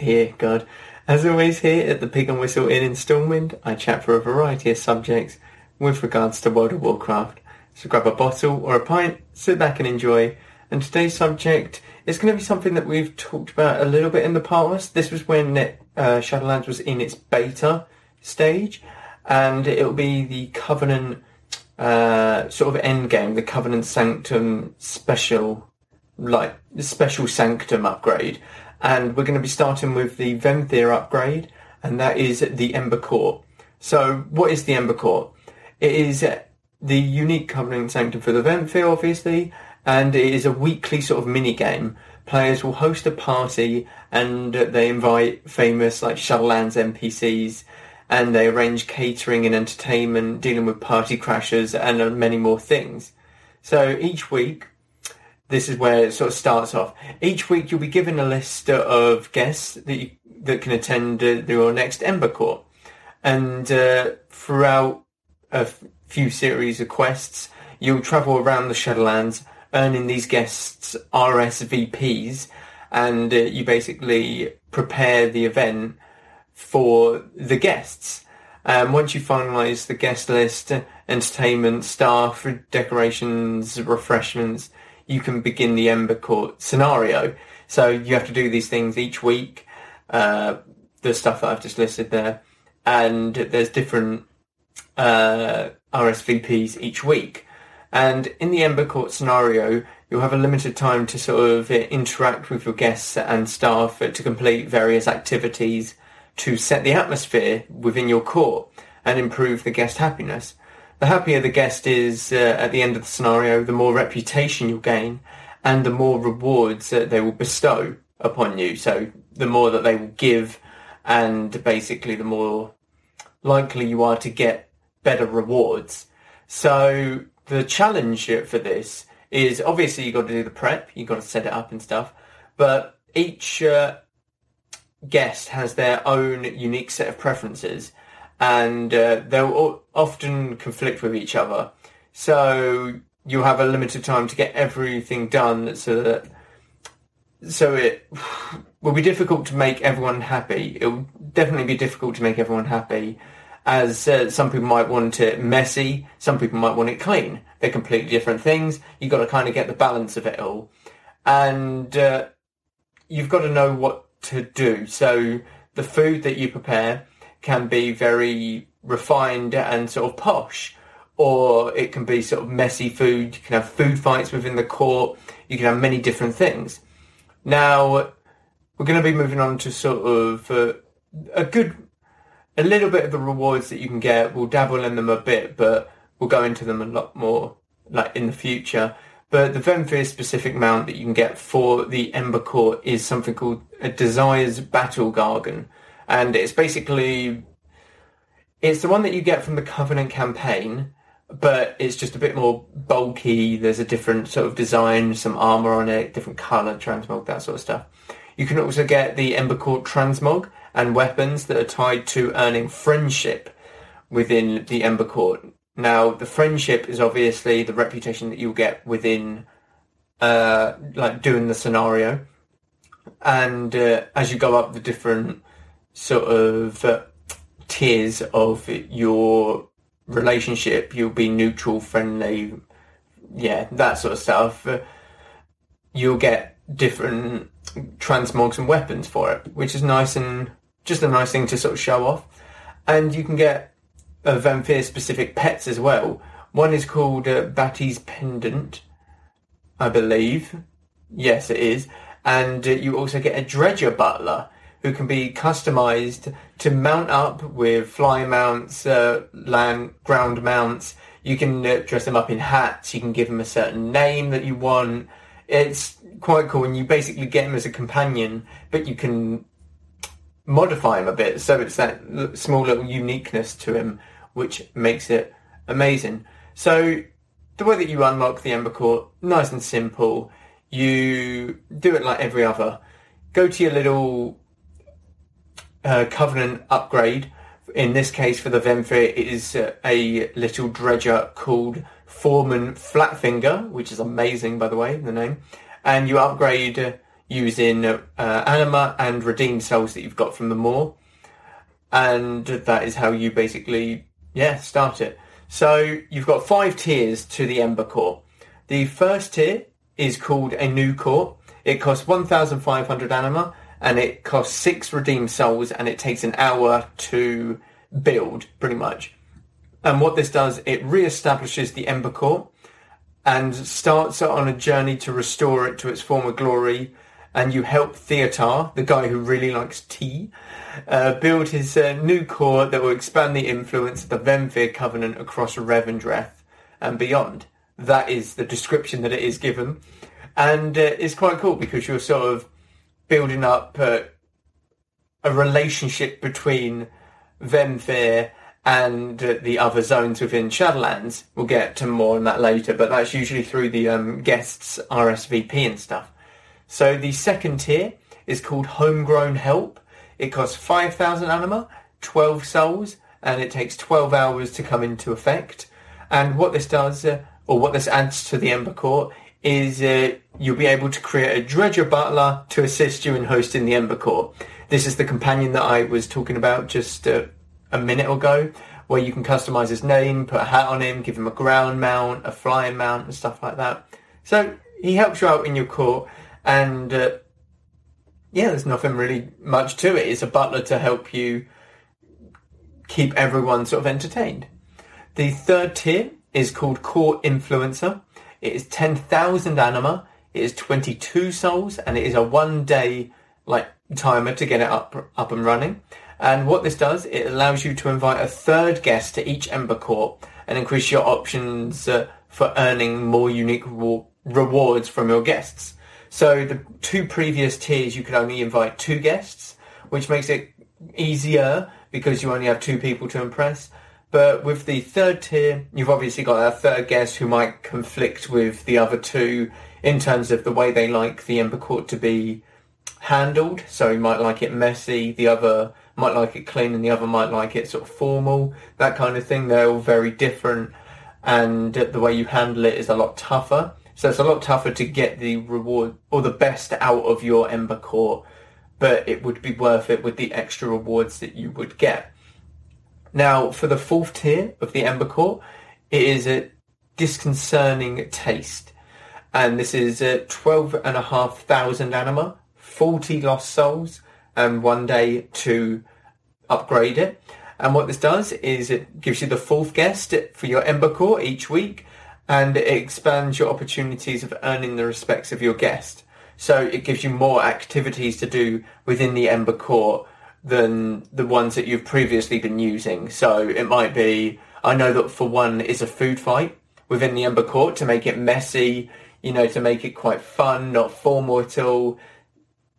here, God, as always here at the Pig and Whistle Inn in Stormwind, I chat for a variety of subjects with regards to World of Warcraft. So grab a bottle or a pint, sit back and enjoy. And today's subject is going to be something that we've talked about a little bit in the past. This was when uh, Shadowlands was in its beta stage, and it'll be the Covenant uh, sort of end game, the Covenant Sanctum special, like special Sanctum upgrade. And we're going to be starting with the Venthyr upgrade, and that is the Ember Court. So, what is the Ember Court? It is the unique Covenant Sanctum for the Venthyr, obviously, and it is a weekly sort of mini game. Players will host a party, and they invite famous like Shadowlands NPCs and they arrange catering and entertainment, dealing with party crashers and uh, many more things. So each week, this is where it sort of starts off. Each week, you'll be given a list of guests that you, that can attend uh, your next Ember Court, and uh, throughout a f- few series of quests, you'll travel around the Shadowlands, earning these guests RSVPs, and uh, you basically prepare the event for the guests. Um, once you finalise the guest list, entertainment, staff, decorations, refreshments, you can begin the Ember Court scenario. So you have to do these things each week, uh, the stuff that I've just listed there, and there's different uh, RSVPs each week. And in the Ember Court scenario, you'll have a limited time to sort of interact with your guests and staff to complete various activities to set the atmosphere within your court and improve the guest happiness. The happier the guest is uh, at the end of the scenario, the more reputation you'll gain and the more rewards that they will bestow upon you. So the more that they will give and basically the more likely you are to get better rewards. So the challenge for this is obviously you've got to do the prep, you've got to set it up and stuff, but each uh, guest has their own unique set of preferences and uh, they'll often conflict with each other. So you'll have a limited time to get everything done so that so it will be difficult to make everyone happy. It will definitely be difficult to make everyone happy as uh, some people might want it messy, some people might want it clean. They're completely different things. You've got to kind of get the balance of it all. And uh, you've got to know what to do. So the food that you prepare can be very refined and sort of posh, or it can be sort of messy food. You can have food fights within the court. You can have many different things. Now, we're going to be moving on to sort of uh, a good, a little bit of the rewards that you can get. We'll dabble in them a bit, but we'll go into them a lot more like in the future. But the Venthyr specific mount that you can get for the Ember Court is something called a Desire's Battle Gargon. And it's basically, it's the one that you get from the Covenant campaign, but it's just a bit more bulky. There's a different sort of design, some armor on it, different color, transmog, that sort of stuff. You can also get the Ember Court transmog and weapons that are tied to earning friendship within the Ember Court. Now, the friendship is obviously the reputation that you'll get within, uh, like doing the scenario, and uh, as you go up the different sort of uh, tiers of your relationship, you'll be neutral, friendly, yeah, that sort of stuff. you'll get different transmogs and weapons for it, which is nice and just a nice thing to sort of show off. And you can get uh, Venthyr specific pets as well. One is called uh, Battie's Pendant, I believe. Yes, it is. And uh, you also get a Dredger Butler who can be customized to mount up with fly mounts, uh, land, ground mounts. You can uh, dress them up in hats. You can give them a certain name that you want. It's quite cool, and you basically get him as a companion, but you can modify him a bit. So it's that small little uniqueness to him which makes it amazing. So the way that you unlock the Ember Court, nice and simple. You do it like every other. Go to your little uh, Covenant upgrade. In this case, for the Venthyr, it is uh, a little dredger called Foreman Flatfinger, which is amazing, by the way, the name. And you upgrade using uh, anima and redeemed souls that you've got from the Maw. And that is how you basically, yeah, start it. So you've got five tiers to the Ember Court. The first tier is called a new core. It costs 1,500 anima and it costs six redeemed souls and it takes an hour to build, pretty much. And what this does, it re-establishes the Ember Court and starts on a journey to restore it to its former glory. And you help Theotar, the guy who really likes tea, uh, build his uh, new court that will expand the influence of the Venthyr Covenant across Revendreth and beyond. That is the description that it is given. And uh, it's quite cool because you're sort of building up uh, a relationship between Venthyr and uh, the other zones within Shadowlands. We'll get to more on that later, but that's usually through the um, guests RSVP and stuff. So the second tier is called Homegrown Help. It costs 5,000 anima, 12 souls, and it takes 12 hours to come into effect. And what this does, uh, or what this adds to the Ember Court, is uh, you'll be able to create a Dredger Butler to assist you in hosting the Ember Court. This is the companion that I was talking about just uh, a minute ago, where you can customize his name, put a hat on him, give him a ground mount, a flying mount, and stuff like that. So he helps you out in your court, and uh, yeah, there's nothing really much to it. It's a butler to help you keep everyone sort of entertained. The third tier is called Court Influencer. It is 10,000 anima. It is 22 souls and it is a one day like timer to get it up, up and running. And what this does, it allows you to invite a third guest to each Ember Court and increase your options uh, for earning more unique re- rewards from your guests. So the two previous tiers, you could only invite two guests, which makes it easier because you only have two people to impress. But with the third tier, you've obviously got a third guest who might conflict with the other two in terms of the way they like the Ember Court to be handled. So you might like it messy, the other might like it clean, and the other might like it sort of formal, that kind of thing. They're all very different, and the way you handle it is a lot tougher. So it's a lot tougher to get the reward or the best out of your Ember Court, but it would be worth it with the extra rewards that you would get. Now, for the fourth tier of the Ember Court, it is a disconcerting taste. And this is uh, 12,500 anima, 40 lost souls, and one day to upgrade it. And what this does is it gives you the fourth guest for your Ember Court each week, and it expands your opportunities of earning the respects of your guest. So it gives you more activities to do within the Ember Court than the ones that you've previously been using. So it might be, I know that for one is a food fight within the Ember Court to make it messy, you know, to make it quite fun, not formal at all.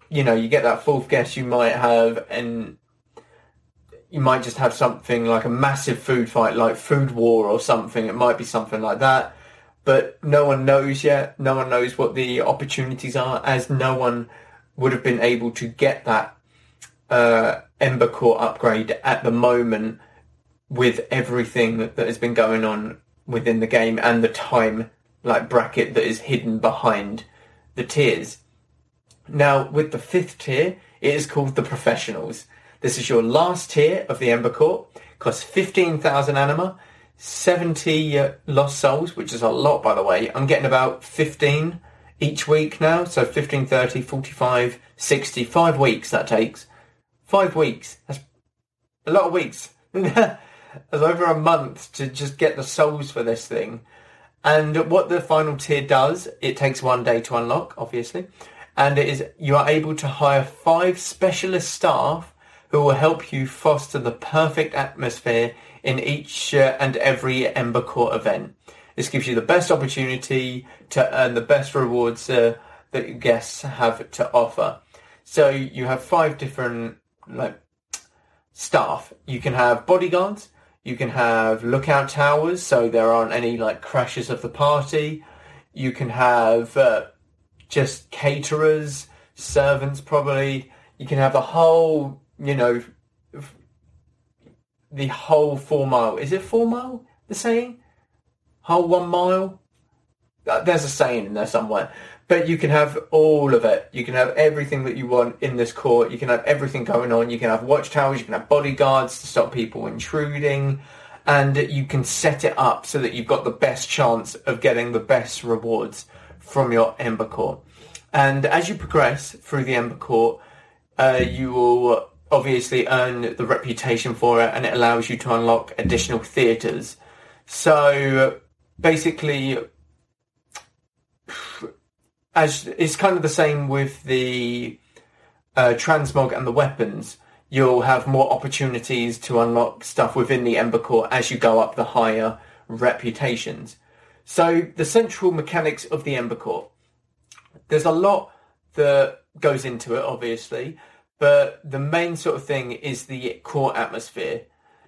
You know, you get that fourth guest you might have and you might just have something like a massive food fight, like food war or something. It might be something like that. But no one knows yet. No one knows what the opportunities are as no one would have been able to get that uh, Ember Court upgrade at the moment with everything that, that has been going on within the game and the time like bracket that is hidden behind the tiers. Now, with the fifth tier, it is called the Professionals. This is your last tier of the Ember Court. Costs 15,000 anima, 70 uh, lost souls, which is a lot, by the way. I'm getting about 15 each week now. So 15, 30, 45, 60, five weeks that takes. Five weeks. That's a lot of weeks. That's over a month to just get the souls for this thing. And what the final tier does, it takes one day to unlock, obviously. And it is you are able to hire five specialist staff who will help you foster the perfect atmosphere in each uh, and every Ember Court event. This gives you the best opportunity to earn the best rewards uh, that guests have to offer. So you have five different like staff. You can have bodyguards. You can have lookout towers, so there aren't any like crashes of the party. You can have uh, just caterers, servants, probably. You can have the whole, you know, the whole four mile. Is it four mile? The saying, whole one mile. Uh, There's a saying in there somewhere, but you can have all of it. You can have everything that you want in this court. You can have everything going on. You can have watchtowers. You can have bodyguards to stop people intruding. And you can set it up so that you've got the best chance of getting the best rewards from your Ember Court. And as you progress through the Ember Court, uh, you will obviously earn the reputation for it and it allows you to unlock additional theatres. So basically, as it's kind of the same with the uh, transmog and the weapons. You'll have more opportunities to unlock stuff within the Ember Court as you go up the higher reputations. So the central mechanics of the Ember Court. There's a lot that goes into it, obviously, but the main sort of thing is the core atmosphere,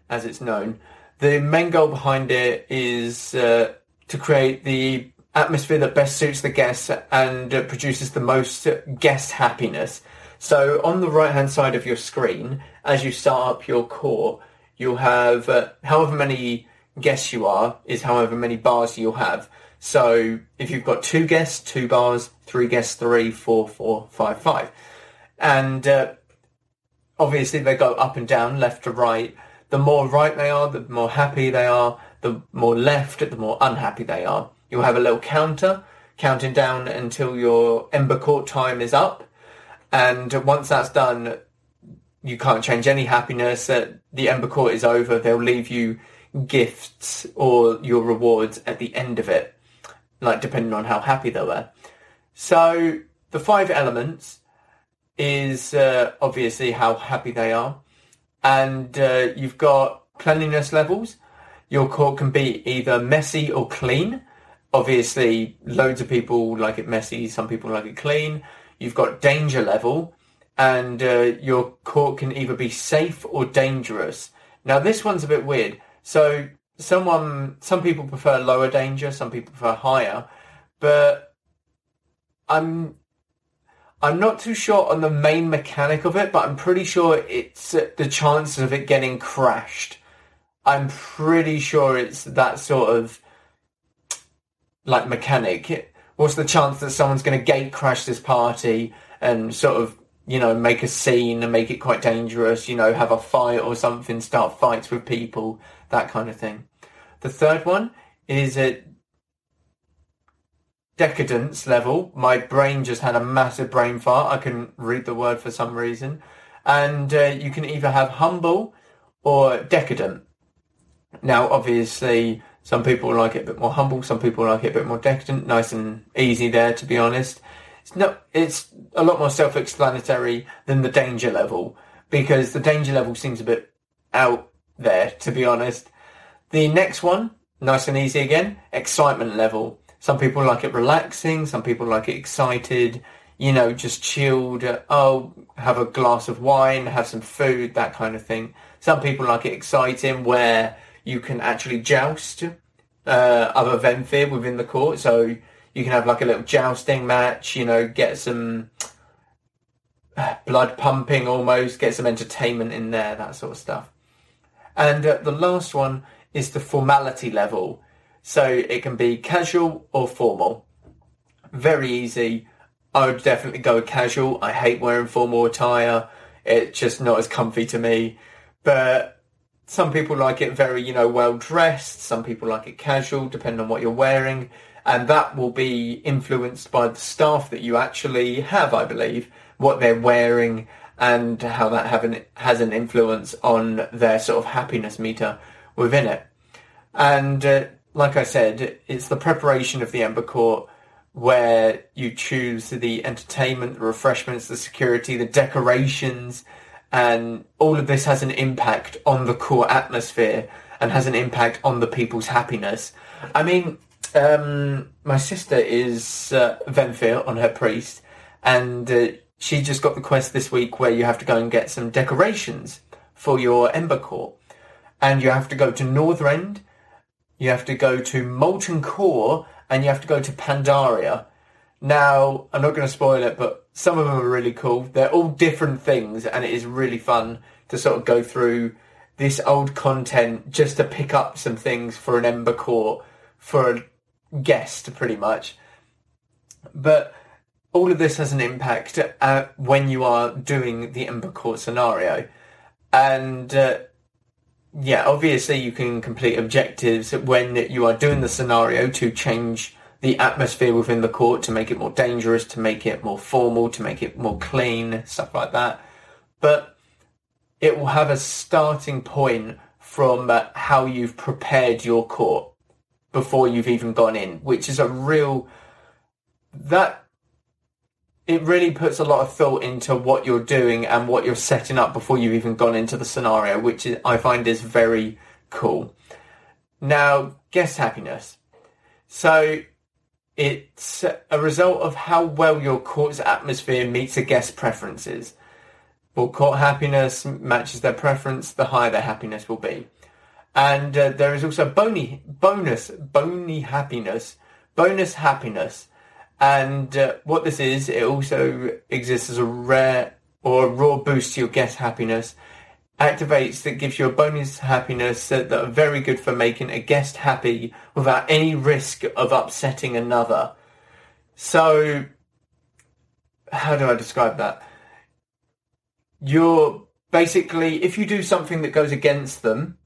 as it's known. The main goal behind it is uh, to create the atmosphere that best suits the guests and uh, produces the most guest happiness. So on the right hand side of your screen, as you start up your core, you'll have uh, however many guests you are is however many bars you'll have. So if you've got two guests, two bars, three guests, three, four, four, five, five. And uh, obviously they go up and down, left to right. The more right they are, the more happy they are. The more left, the more unhappy they are. You'll have a little counter counting down until your Ember Court time is up. And once that's done, you can't change any happiness. Uh, the Ember Court is over. They'll leave you gifts or your rewards at the end of it, like depending on how happy they were. So the five elements is uh, obviously how happy they are, and uh, you've got cleanliness levels. Your court can be either messy or clean obviously loads of people like it messy, some people like it clean. You've got danger level, and uh, your court can either be safe or dangerous. Now this one's a bit weird. So someone, some people prefer lower danger, some people prefer higher, but I'm I'm not too sure on the main mechanic of it, but I'm pretty sure it's uh, the chances of it getting crashed. I'm pretty sure it's that sort of like mechanic, what's the chance that someone's going to gate crash this party and sort of you know make a scene and make it quite dangerous? You know, have a fight or something, start fights with people, that kind of thing. The third one is at decadence level. My brain just had a massive brain fart. I couldn't read the word for some reason. And uh, you can either have humble or decadent. Now, obviously, some people like it a bit more humble. Some people like it a bit more decadent. Nice and easy there, to be honest. It's not. It's a lot more self-explanatory than the danger level because the danger level seems a bit out there, to be honest. The next one, nice and easy again. Excitement level. Some people like it relaxing. Some people like it excited. You know, just chilled. Uh, oh, have a glass of wine, have some food, that kind of thing. Some people like it exciting, where you can actually joust uh, other Venthyr within the court. So you can have like a little jousting match, you know, get some uh, blood pumping almost, get some entertainment in there, that sort of stuff. And uh, the last one is the formality level. So it can be casual or formal. Very easy. I would definitely go casual. I hate wearing formal attire. It's just not as comfy to me. But some people like it very, you know, well dressed. Some people like it casual, depending on what you're wearing. And that will be influenced by the staff that you actually have, I believe, what they're wearing and how that have an, has an influence on their sort of happiness meter within it. And uh, like I said, it's the preparation of the Ember Court where you choose the entertainment, the refreshments, the security, the decorations, and all of this has an impact on the core atmosphere and has an impact on the people's happiness. I mean, um, my sister is uh, Venthyr on her priest, and uh, she just got the quest this week where you have to go and get some decorations for your Ember Court, and you have to go to Northrend, you have to go to Molten Core, and you have to go to Pandaria. Now, I'm not going to spoil it, but some of them are really cool. They're all different things, and it is really fun to sort of go through this old content just to pick up some things for an Ember Court for a guest, pretty much. But all of this has an impact uh, when you are doing the Ember Court scenario. And uh, yeah, obviously you can complete objectives when you are doing the scenario to change the atmosphere within the court to make it more dangerous, to make it more formal, to make it more clean, stuff like that. But it will have a starting point from uh, how you've prepared your court before you've even gone in, which is a real that it really puts a lot of thought into what you're doing and what you're setting up before you've even gone into the scenario, which is, I find is very cool. Now, guest happiness. So it's a result of how well your court's atmosphere meets a guest's preferences. Well, court happiness matches their preference, the higher their happiness will be. And uh, there is also bony, bonus, bony happiness, bonus happiness. And uh, what this is, it also exists as a rare or a raw boost to your guest happiness. Activates that gives you a bonus happiness that, that are very good for making a guest happy without any risk of upsetting another. So, how do I describe that? You're basically, if you do something that goes against them,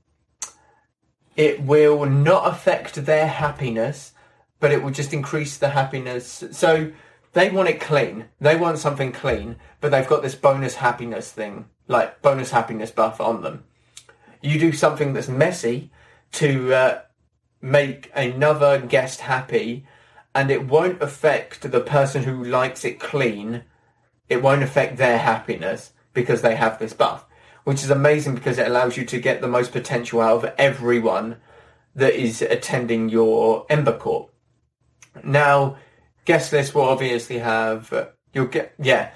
it will not affect their happiness, but it will just increase the happiness. So they want it clean. They want something clean, but they've got this bonus happiness thing, like bonus happiness buff on them. You do something that's messy to uh, make another guest happy, and it won't affect the person who likes it clean. It won't affect their happiness because they have this buff which is amazing because it allows you to get the most potential out of everyone that is attending your Ember Court. Now, guest list will obviously have uh, you'll get yeah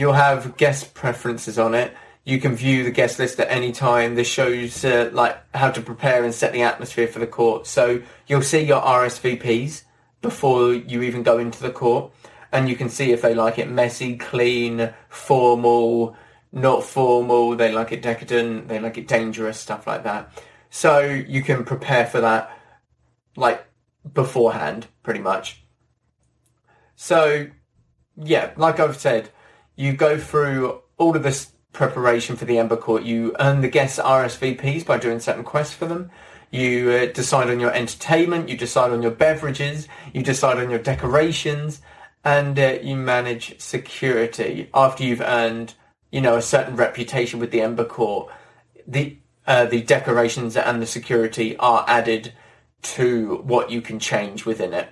you'll have guest preferences on it. You can view the guest list at any time. This shows uh, like how to prepare and set the atmosphere for the court. So you'll see your RSVPs before you even go into the court, and you can see if they like it messy, clean, formal, not formal, they like it decadent, they like it dangerous, stuff like that. So you can prepare for that like beforehand, pretty much. So yeah, like I've said, you go through all of this preparation for the Ember Court. You earn the guests RSVPs by doing certain quests for them. You uh, decide on your entertainment. You decide on your beverages. You decide on your decorations, and uh, you manage security after you've earned you know, a certain reputation with the Ember Court, the uh, the decorations and the security are added to what you can change within it.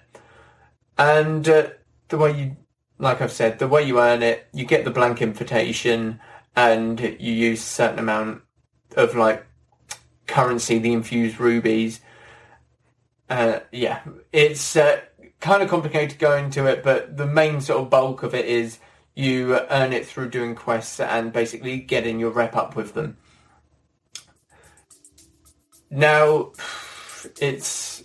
And uh, the way you, like I've said, the way you earn it, you get the blank invitation and you use a certain amount of like currency, the infused rubies. Uh, yeah, it's uh, kind of complicated to go into it, but the main sort of bulk of it is you earn it through doing quests and basically getting your rep up with them. Now, it's.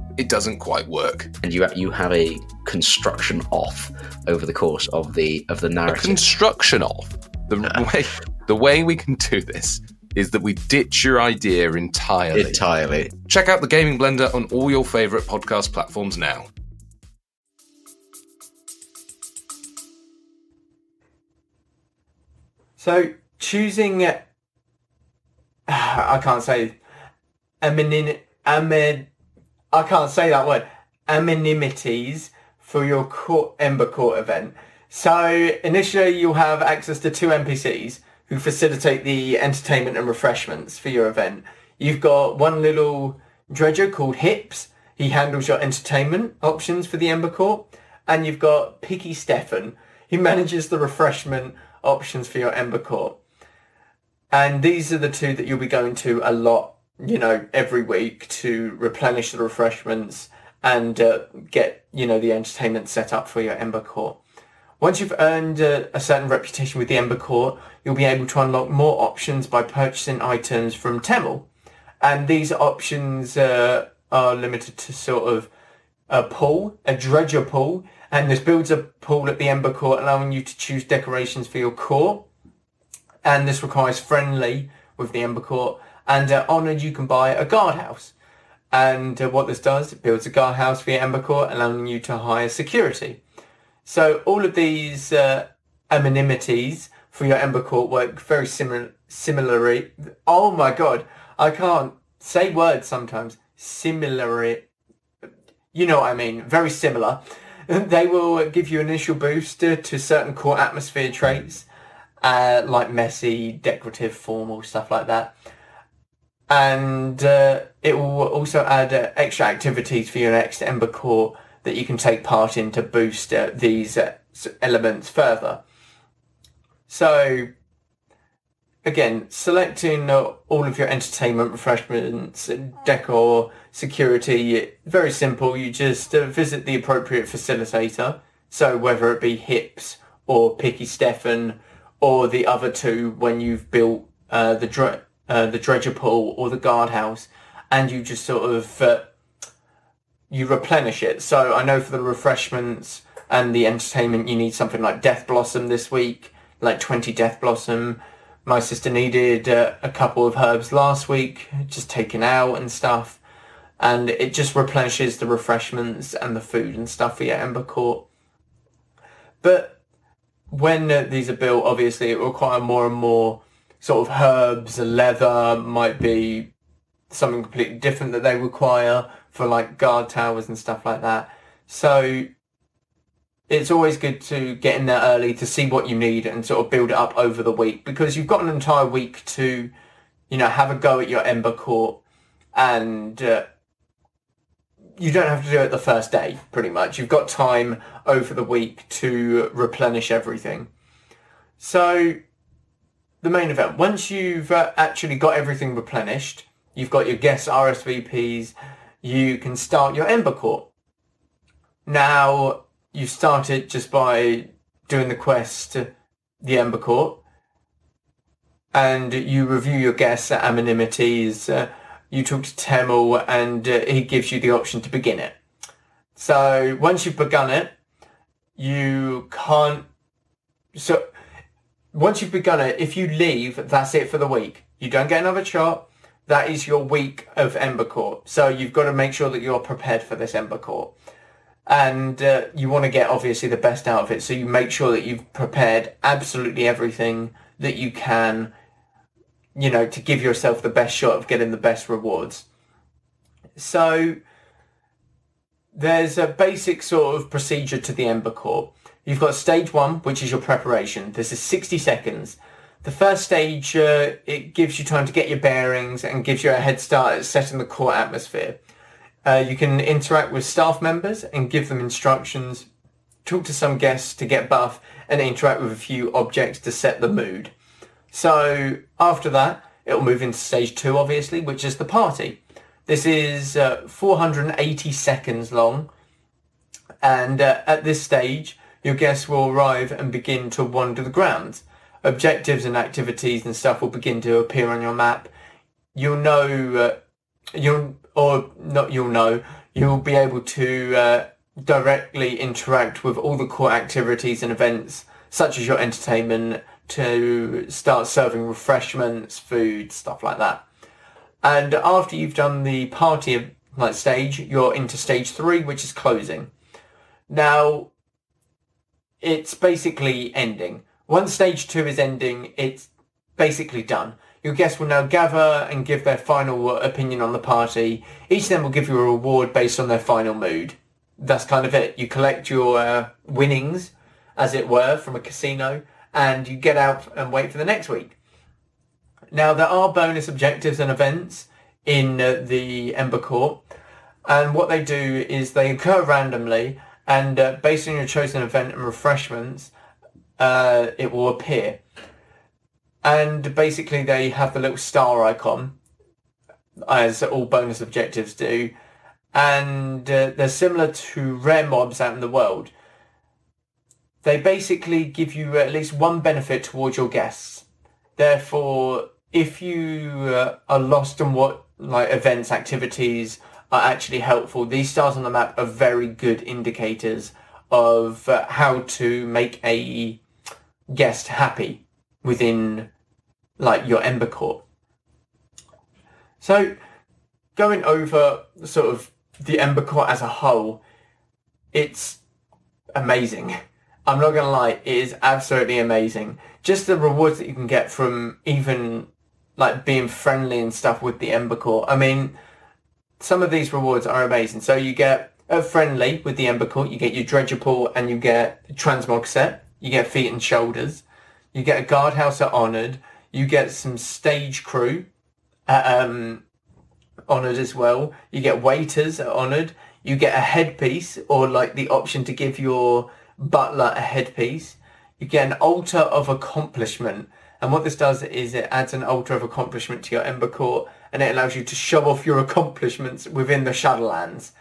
it doesn't quite work. And you you have a construction off over the course of the of the A narrative. construction of the way the way we can do this is that we ditch your idea entirely. Entirely. Check out the Gaming Blender on all your favorite podcast platforms now. So choosing, uh, I can't say, aminin, amid, I can't say that word, anonymities for your court, Ember Court event. So initially you'll have access to two NPCs who facilitate the entertainment and refreshments for your event. You've got one little dredger called Hips. He handles your entertainment options for the Ember Court. And you've got Picky Stefan. He manages the refreshment options for your Ember Court. And these are the two that you'll be going to a lot, you know, every week to replenish the refreshments and uh, get, you know, the entertainment set up for your Ember Court. Once you've earned a, a certain reputation with the Ember Court, you'll be able to unlock more options by purchasing items from Temel. And these options uh, are limited to sort of a pool, a dredger pool, and this builds a pool at the Ember Court, allowing you to choose decorations for your court. And this requires friendly with the Ember Court. And uh, honoured, you can buy a guardhouse. And uh, what this does, it builds a guardhouse for your Ember Court, allowing you to hire security. So all of these uh, amenities for your Ember Court work very similar, similarly. Oh my god, I can't say words sometimes. Similarly, you know what I mean. Very similar. They will give you initial boost to certain core atmosphere traits, uh, like messy, decorative, formal, stuff like that. And uh, it will also add uh, extra activities for your next Ember Court that you can take part in to boost uh, these uh, elements further. So again, selecting uh, all of your entertainment, refreshments, decor, security, very simple. You just uh, visit the appropriate facilitator. So whether it be Hips or Picky Stefan or the other two when you've built uh, the dre- uh, the dredger pool or the guardhouse, and you just sort of uh, you replenish it. So I know for the refreshments and the entertainment, you need something like Death Blossom this week, like 20 Death Blossom my sister needed uh, a couple of herbs last week, just taken out and stuff. And it just replenishes the refreshments and the food and stuff for your Ember Court. But when uh, these are built, obviously it will require more and more sort of herbs, and leather, might be something completely different that they require for like guard towers and stuff like that. So it's always good to get in there early to see what you need and sort of build it up over the week because you've got an entire week to, you know, have a go at your Ember Court and uh, you don't have to do it the first day, pretty much. You've got time over the week to replenish everything. So the main event, once you've uh, actually got everything replenished, you've got your guest RSVPs, you can start your Ember Court. Now, you start it just by doing the quest, the Ember Court, and you review your guests at Amenities. Uh, you talk to Temel, and uh, he gives you the option to begin it. So once you've begun it, you can't. So once you've begun it, if you leave, that's it for the week. You don't get another shot. That is your week of Ember Court. So you've got to make sure that you're prepared for this Ember Court and uh, you want to get obviously the best out of it. So you make sure that you've prepared absolutely everything that you can, you know, to give yourself the best shot of getting the best rewards. So there's a basic sort of procedure to the Ember Court. You've got stage one, which is your preparation. This is 60 seconds. The first stage, uh, it gives you time to get your bearings and gives you a head start at setting the core atmosphere. Uh, you can interact with staff members and give them instructions, talk to some guests to get buff, and interact with a few objects to set the mood. So after that, it'll move into stage two, obviously, which is the party. This is uh, 480 seconds long, and uh, at this stage, your guests will arrive and begin to wander the grounds. Objectives and activities and stuff will begin to appear on your map. You'll know, uh, you'll or not you'll know, you'll be able to uh, directly interact with all the core activities and events, such as your entertainment, to start serving refreshments, food, stuff like that. And after you've done the party like stage, you're into stage three, which is closing. Now, it's basically ending. Once stage two is ending, it's basically done. Your guests will now gather and give their final opinion on the party. Each of them will give you a reward based on their final mood. That's kind of it. You collect your uh, winnings, as it were, from a casino, and you get out and wait for the next week. Now, there are bonus objectives and events in uh, the Ember Court, and what they do is they occur randomly, and uh, based on your chosen event and refreshments, uh, it will appear and basically they have the little star icon, as all bonus objectives do, and uh, they're similar to rare mobs out in the world. they basically give you at least one benefit towards your guests. Therefore, if you uh, are lost on what like events, activities are actually helpful, these stars on the map are very good indicators of uh, how to make a guest happy within like your Ember Court. So going over sort of the Ember Court as a whole, it's amazing. I'm not gonna lie, it is absolutely amazing. Just the rewards that you can get from even like being friendly and stuff with the Ember Court. I mean, some of these rewards are amazing. So you get a friendly with the Ember Court, you get your Dredger Pool and you get Transmog set, you get Feet and Shoulders, you get a Guardhouse at Honoured, you get some Stage Crew at um, Honoured as well, you get Waiters at Honoured, you get a headpiece or like the option to give your butler a headpiece. You get an altar of accomplishment. And what this does is it adds an altar of accomplishment to your Ember Court and it allows you to show off your accomplishments within the Shadowlands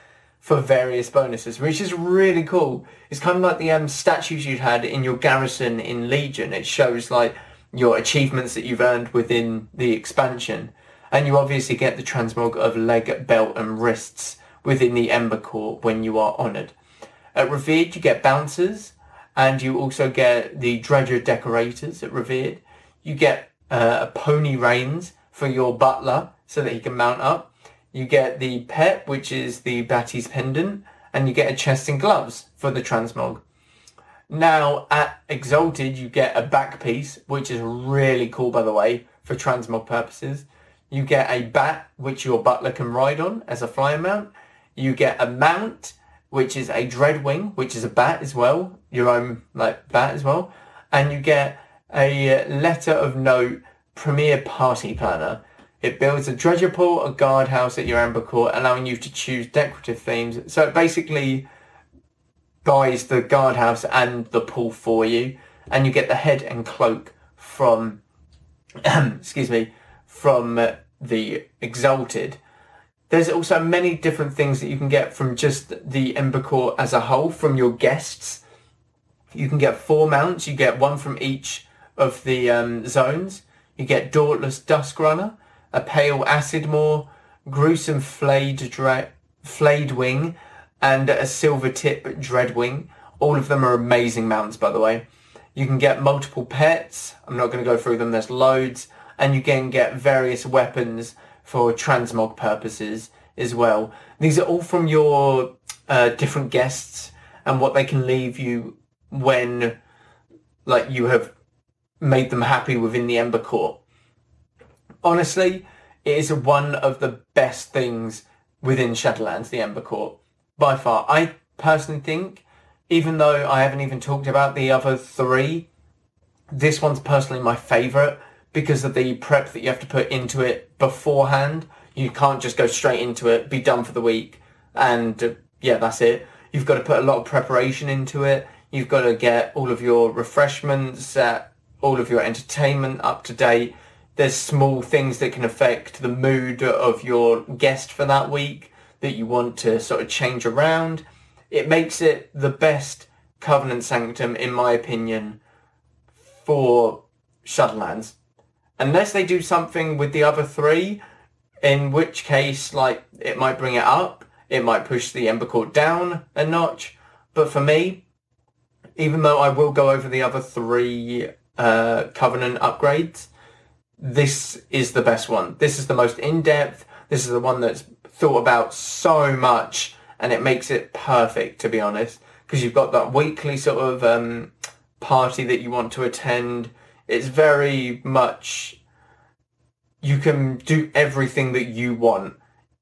for various bonuses, which is really cool. It's kind of like the um, statues you had in your garrison in Legion. It shows like your achievements that you've earned within the expansion. And you obviously get the transmog of leg, belt and wrists within the Ember Court when you are honoured. At Revered, you get bouncers, and you also get the Dredger decorators at Revered. You get uh, a pony reins for your butler so that he can mount up. You get the pet, which is the Battie's pendant, and you get a chest and gloves for the transmog. Now at Exalted, you get a back piece, which is really cool, by the way, for transmog purposes. You get a bat, which your butler can ride on as a flyer mount. You get a mount, which is a Dreadwing, which is a bat as well, your own like bat as well, and you get a letter of note premier party planner. It builds a dredger pool, a guardhouse at your Ember Court, allowing you to choose decorative themes. So it basically buys the guardhouse and the pool for you, and you get the head and cloak from, excuse me, from the Exalted. There's also many different things that you can get from just the Ember Court as a whole, from your guests. You can get four mounts. You get one from each of the um, zones. You get Dauntless Dusk Runner, a Pale Acid Maw, Gruesome Flayed, Dra- Flayed Wing, and a Silver Tip Dreadwing. All of them are amazing mounts, by the way. You can get multiple pets. I'm not going to go through them. There's loads. And you can get various weapons for transmog purposes as well. These are all from your uh, different guests and what they can leave you when like you have made them happy within the Ember Court. Honestly, it is one of the best things within Shadowlands, the Ember Court, by far. I personally think, even though I haven't even talked about the other three, this one's personally my favourite because of the prep that you have to put into it beforehand. You can't just go straight into it, be done for the week, and uh, yeah, that's it. You've got to put a lot of preparation into it. You've got to get all of your refreshments, uh, all of your entertainment up to date. There's small things that can affect the mood of your guest for that week that you want to sort of change around. It makes it the best Covenant Sanctum, in my opinion, for Shadowlands. Unless they do something with the other three, in which case, like, it might bring it up. It might push the Ember Court down a notch. But for me, even though I will go over the other three uh, Covenant upgrades, this is the best one. This is the most in-depth. This is the one that's thought about so much and it makes it perfect, to be honest. Because you've got that weekly sort of um, party that you want to attend. It's very much, you can do everything that you want.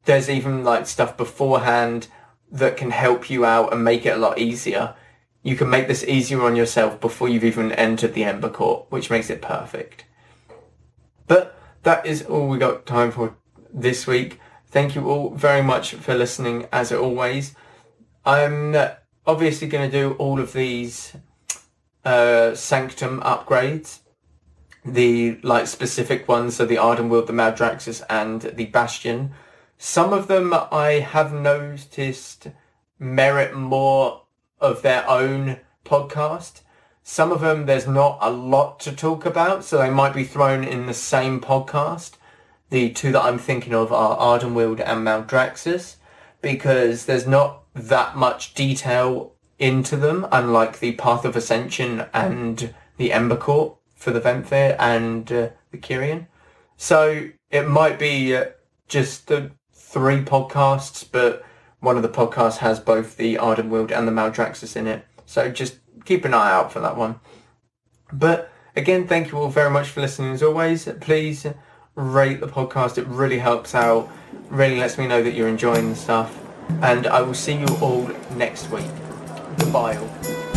There's even like stuff beforehand that can help you out and make it a lot easier. You can make this easier on yourself before you've even entered the Ember Court, which makes it perfect. But that is all we got time for this week. Thank you all very much for listening as always. I'm obviously going to do all of these uh, Sanctum upgrades. The like specific ones, so the Ardenweald, the Maldraxxus and the Bastion. Some of them I have noticed merit more of their own podcast. Some of them, there's not a lot to talk about, so they might be thrown in the same podcast. The two that I'm thinking of are Ardenweald and Maldraxxus, because there's not that much detail into them, unlike the Path of Ascension and the Ember Court for the Venthyr and uh, the Kyrian. So it might be uh, just the three podcasts, but one of the podcasts has both the Ardenweald and the Maldraxxus in it. So just keep an eye out for that one. But again, thank you all very much for listening as always. Please rate the podcast. It really helps out. Really lets me know that you're enjoying the stuff. And I will see you all next week. Goodbye all.